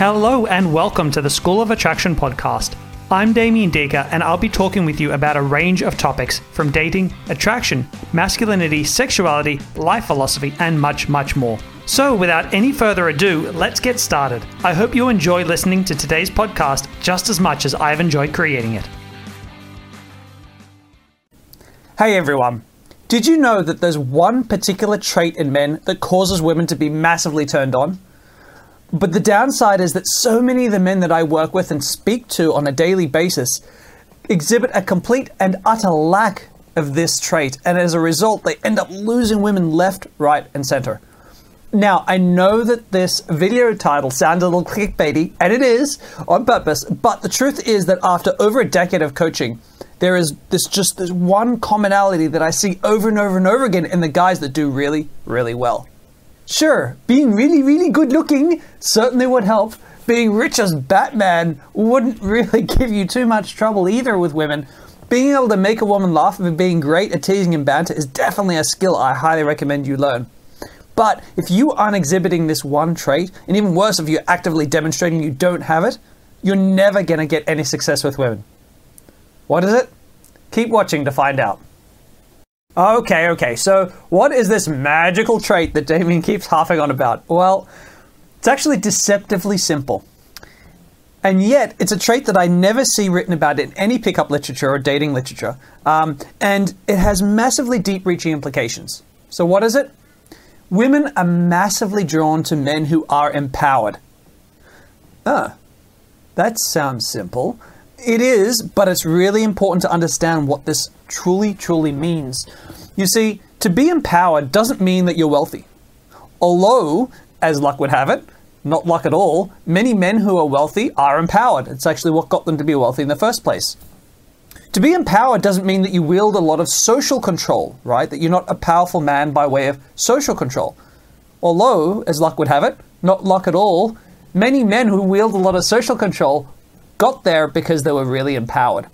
Hello and welcome to the School of Attraction podcast. I'm Damien Diga and I'll be talking with you about a range of topics from dating, attraction, masculinity, sexuality, life philosophy, and much, much more. So, without any further ado, let's get started. I hope you enjoy listening to today's podcast just as much as I've enjoyed creating it. Hey everyone. Did you know that there's one particular trait in men that causes women to be massively turned on? But the downside is that so many of the men that I work with and speak to on a daily basis exhibit a complete and utter lack of this trait, and as a result, they end up losing women left, right, and center. Now, I know that this video title sounds a little clickbaity, and it is on purpose, but the truth is that after over a decade of coaching, there is this just this one commonality that I see over and over and over again in the guys that do really, really well. Sure, being really, really good looking certainly would help. Being rich as Batman wouldn't really give you too much trouble either with women. Being able to make a woman laugh and being great at teasing and banter is definitely a skill I highly recommend you learn. But if you aren't exhibiting this one trait, and even worse, if you're actively demonstrating you don't have it, you're never going to get any success with women. What is it? Keep watching to find out. Okay, okay, so what is this magical trait that Damien keeps harping on about? Well, it's actually deceptively simple. And yet, it's a trait that I never see written about in any pickup literature or dating literature. Um, and it has massively deep reaching implications. So, what is it? Women are massively drawn to men who are empowered. Ah, that sounds simple. It is, but it's really important to understand what this truly, truly means. You see, to be empowered doesn't mean that you're wealthy. Although, as luck would have it, not luck at all, many men who are wealthy are empowered. It's actually what got them to be wealthy in the first place. To be empowered doesn't mean that you wield a lot of social control, right? That you're not a powerful man by way of social control. Although, as luck would have it, not luck at all, many men who wield a lot of social control got there because they were really empowered.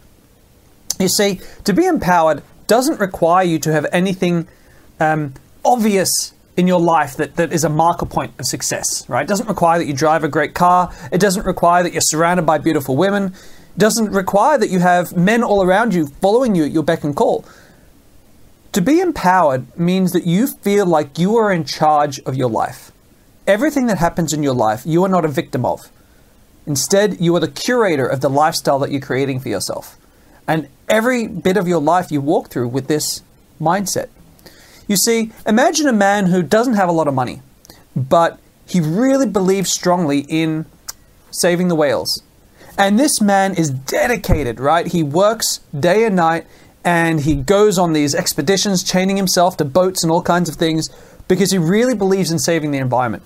You see, to be empowered doesn't require you to have anything um, obvious in your life that, that is a marker point of success, right? It doesn't require that you drive a great car. It doesn't require that you're surrounded by beautiful women. It doesn't require that you have men all around you following you at your beck and call. To be empowered means that you feel like you are in charge of your life. Everything that happens in your life, you are not a victim of. Instead, you are the curator of the lifestyle that you're creating for yourself. And every bit of your life you walk through with this mindset. You see, imagine a man who doesn't have a lot of money, but he really believes strongly in saving the whales. And this man is dedicated, right? He works day and night and he goes on these expeditions, chaining himself to boats and all kinds of things because he really believes in saving the environment.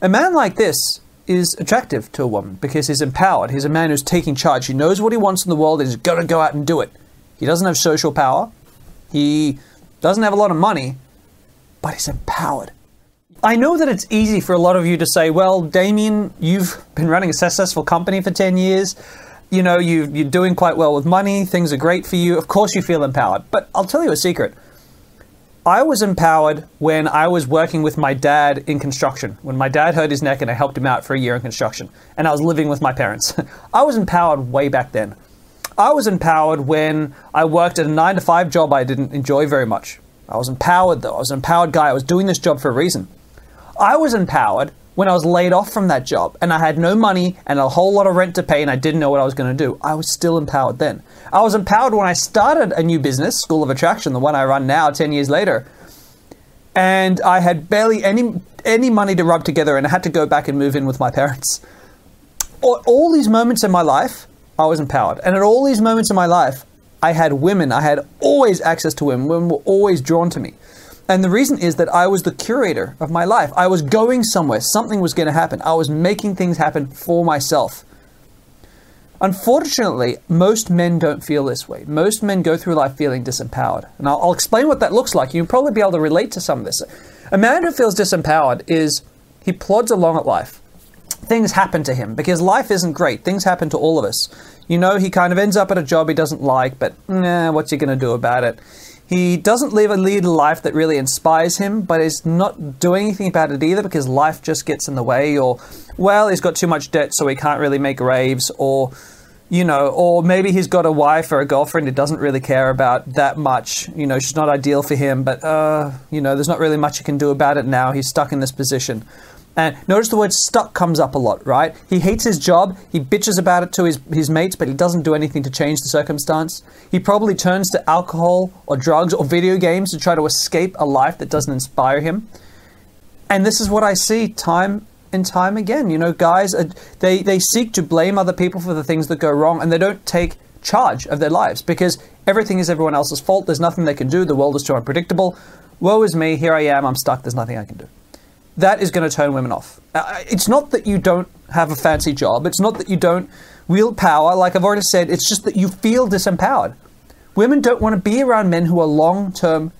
A man like this is attractive to a woman because he's empowered. He's a man who's taking charge. He knows what he wants in the world and he's going to go out and do it. He doesn't have social power. He doesn't have a lot of money, but he's empowered. I know that it's easy for a lot of you to say, well, Damien, you've been running a successful company for 10 years. You know, you, you're doing quite well with money. Things are great for you. Of course, you feel empowered. But I'll tell you a secret. I was empowered when I was working with my dad in construction. When my dad hurt his neck and I helped him out for a year in construction, and I was living with my parents. I was empowered way back then. I was empowered when I worked at a nine to five job I didn't enjoy very much. I was empowered though. I was an empowered guy. I was doing this job for a reason. I was empowered when I was laid off from that job and I had no money and a whole lot of rent to pay and I didn't know what I was going to do. I was still empowered then. I was empowered when I started a new business, School of Attraction, the one I run now 10 years later. And I had barely any any money to rub together and I had to go back and move in with my parents. All, all these moments in my life, I was empowered. And at all these moments in my life, I had women. I had always access to women. Women were always drawn to me. And the reason is that I was the curator of my life. I was going somewhere. Something was going to happen. I was making things happen for myself. Unfortunately, most men don't feel this way. Most men go through life feeling disempowered. And I'll, I'll explain what that looks like. You'll probably be able to relate to some of this. A man who feels disempowered is he plods along at life. Things happen to him because life isn't great. Things happen to all of us. You know, he kind of ends up at a job he doesn't like, but nah, what's he going to do about it? He doesn't live a lead life that really inspires him, but is not doing anything about it either because life just gets in the way, or, well, he's got too much debt so he can't really make raves, or, you know, or maybe he's got a wife or a girlfriend he doesn't really care about that much. You know, she's not ideal for him, but, uh, you know, there's not really much he can do about it now. He's stuck in this position. And notice the word stuck comes up a lot, right? He hates his job, he bitches about it to his, his mates, but he doesn't do anything to change the circumstance. He probably turns to alcohol or drugs or video games to try to escape a life that doesn't inspire him. And this is what I see time and time again. You know, guys, are, they, they seek to blame other people for the things that go wrong and they don't take charge of their lives because everything is everyone else's fault. There's nothing they can do. The world is too unpredictable. Woe is me. Here I am. I'm stuck. There's nothing I can do that is going to turn women off. Uh, it's not that you don't have a fancy job. It's not that you don't wield power. Like I've already said, it's just that you feel disempowered. Women don't want to be around men who are long term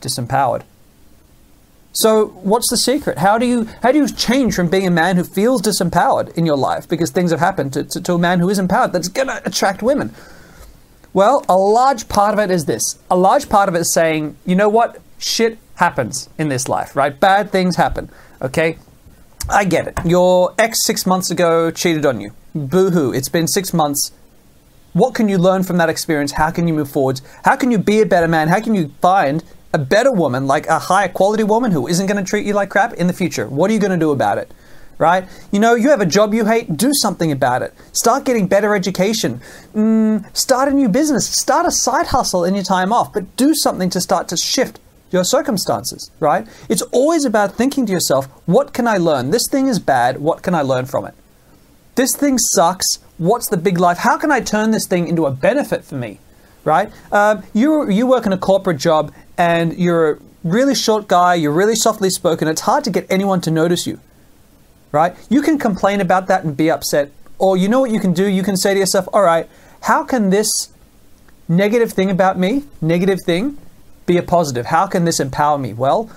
disempowered. So what's the secret? How do you how do you change from being a man who feels disempowered in your life because things have happened to, to, to a man who is empowered that's going to attract women? Well, a large part of it is this. A large part of it is saying, you know what? Shit happens in this life, right? Bad things happen, okay? I get it. Your ex six months ago cheated on you. Boo hoo. It's been six months. What can you learn from that experience? How can you move forward? How can you be a better man? How can you find a better woman, like a higher quality woman who isn't going to treat you like crap in the future? What are you going to do about it? Right? You know, you have a job you hate, do something about it. Start getting better education. Mm, start a new business. Start a side hustle in your time off, but do something to start to shift your circumstances, right? It's always about thinking to yourself, what can I learn? This thing is bad. What can I learn from it? This thing sucks. What's the big life? How can I turn this thing into a benefit for me, right? Um, you, you work in a corporate job and you're a really short guy, you're really softly spoken. It's hard to get anyone to notice you, right? You can complain about that and be upset. Or you know what you can do? You can say to yourself, all right, how can this negative thing about me, negative thing, be a positive? How can this empower me? Well,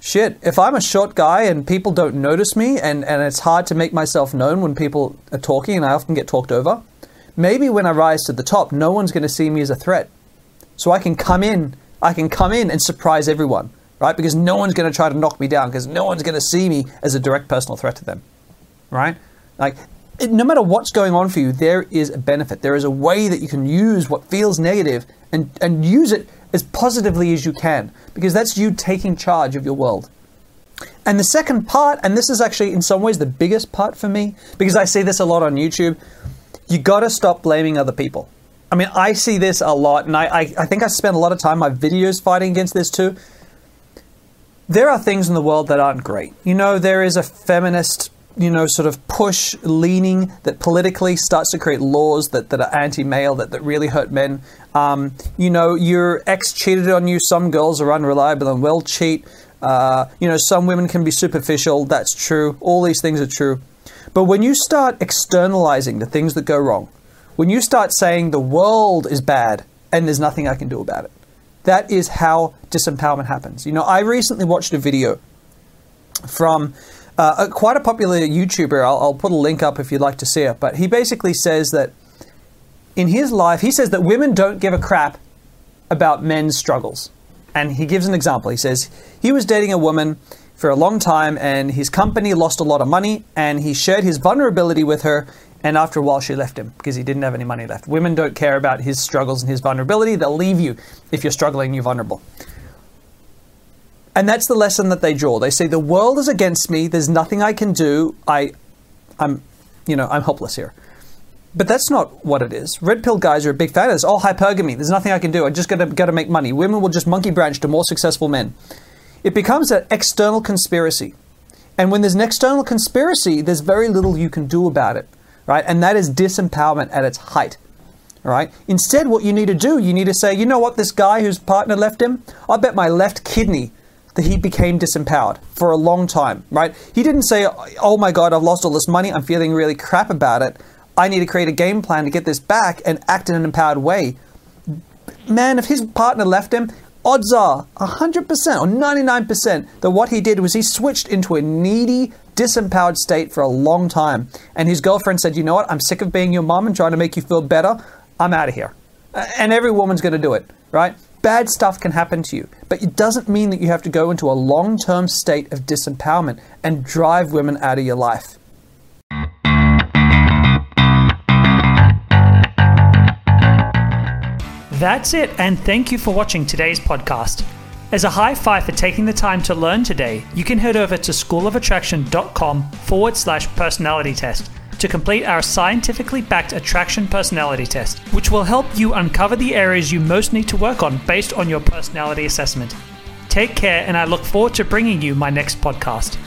shit, if I'm a short guy and people don't notice me and, and it's hard to make myself known when people are talking and I often get talked over, maybe when I rise to the top, no one's going to see me as a threat. So I can come in, I can come in and surprise everyone, right? Because no one's going to try to knock me down because no one's going to see me as a direct personal threat to them, right? Like, it, no matter what's going on for you, there is a benefit. There is a way that you can use what feels negative and, and use it as positively as you can, because that's you taking charge of your world. And the second part, and this is actually in some ways the biggest part for me, because I see this a lot on YouTube, you gotta stop blaming other people. I mean, I see this a lot, and I, I, I think I spend a lot of time my videos fighting against this too. There are things in the world that aren't great. You know, there is a feminist you know, sort of push leaning that politically starts to create laws that, that are anti male, that, that really hurt men. Um, you know, your ex cheated on you. Some girls are unreliable and will cheat. Uh, you know, some women can be superficial. That's true. All these things are true. But when you start externalizing the things that go wrong, when you start saying the world is bad and there's nothing I can do about it, that is how disempowerment happens. You know, I recently watched a video from uh, quite a popular YouTuber. I'll, I'll put a link up if you'd like to see it. But he basically says that in his life, he says that women don't give a crap about men's struggles. And he gives an example. He says he was dating a woman for a long time and his company lost a lot of money and he shared his vulnerability with her and after a while she left him because he didn't have any money left. Women don't care about his struggles and his vulnerability. They'll leave you if you're struggling you're vulnerable. And that's the lesson that they draw. They say the world is against me. There's nothing I can do. I, I'm, you know, I'm helpless here. But that's not what it is. Red pill guys are a big fan of this. Oh, hypergamy. There's nothing I can do. I just got to got to make money. Women will just monkey branch to more successful men. It becomes an external conspiracy. And when there's an external conspiracy, there's very little you can do about it, right? And that is disempowerment at its height. right? Instead, what you need to do, you need to say, you know what, this guy whose partner left him, I bet my left kidney that he became disempowered for a long time, right? He didn't say, oh my God, I've lost all this money. I'm feeling really crap about it. I need to create a game plan to get this back and act in an empowered way. Man, if his partner left him, odds are 100% or 99% that what he did was he switched into a needy, disempowered state for a long time. And his girlfriend said, You know what? I'm sick of being your mom and trying to make you feel better. I'm out of here. And every woman's going to do it, right? Bad stuff can happen to you, but it doesn't mean that you have to go into a long term state of disempowerment and drive women out of your life. That's it, and thank you for watching today's podcast. As a high five for taking the time to learn today, you can head over to schoolofattraction.com forward slash personality test to complete our scientifically backed attraction personality test, which will help you uncover the areas you most need to work on based on your personality assessment. Take care, and I look forward to bringing you my next podcast.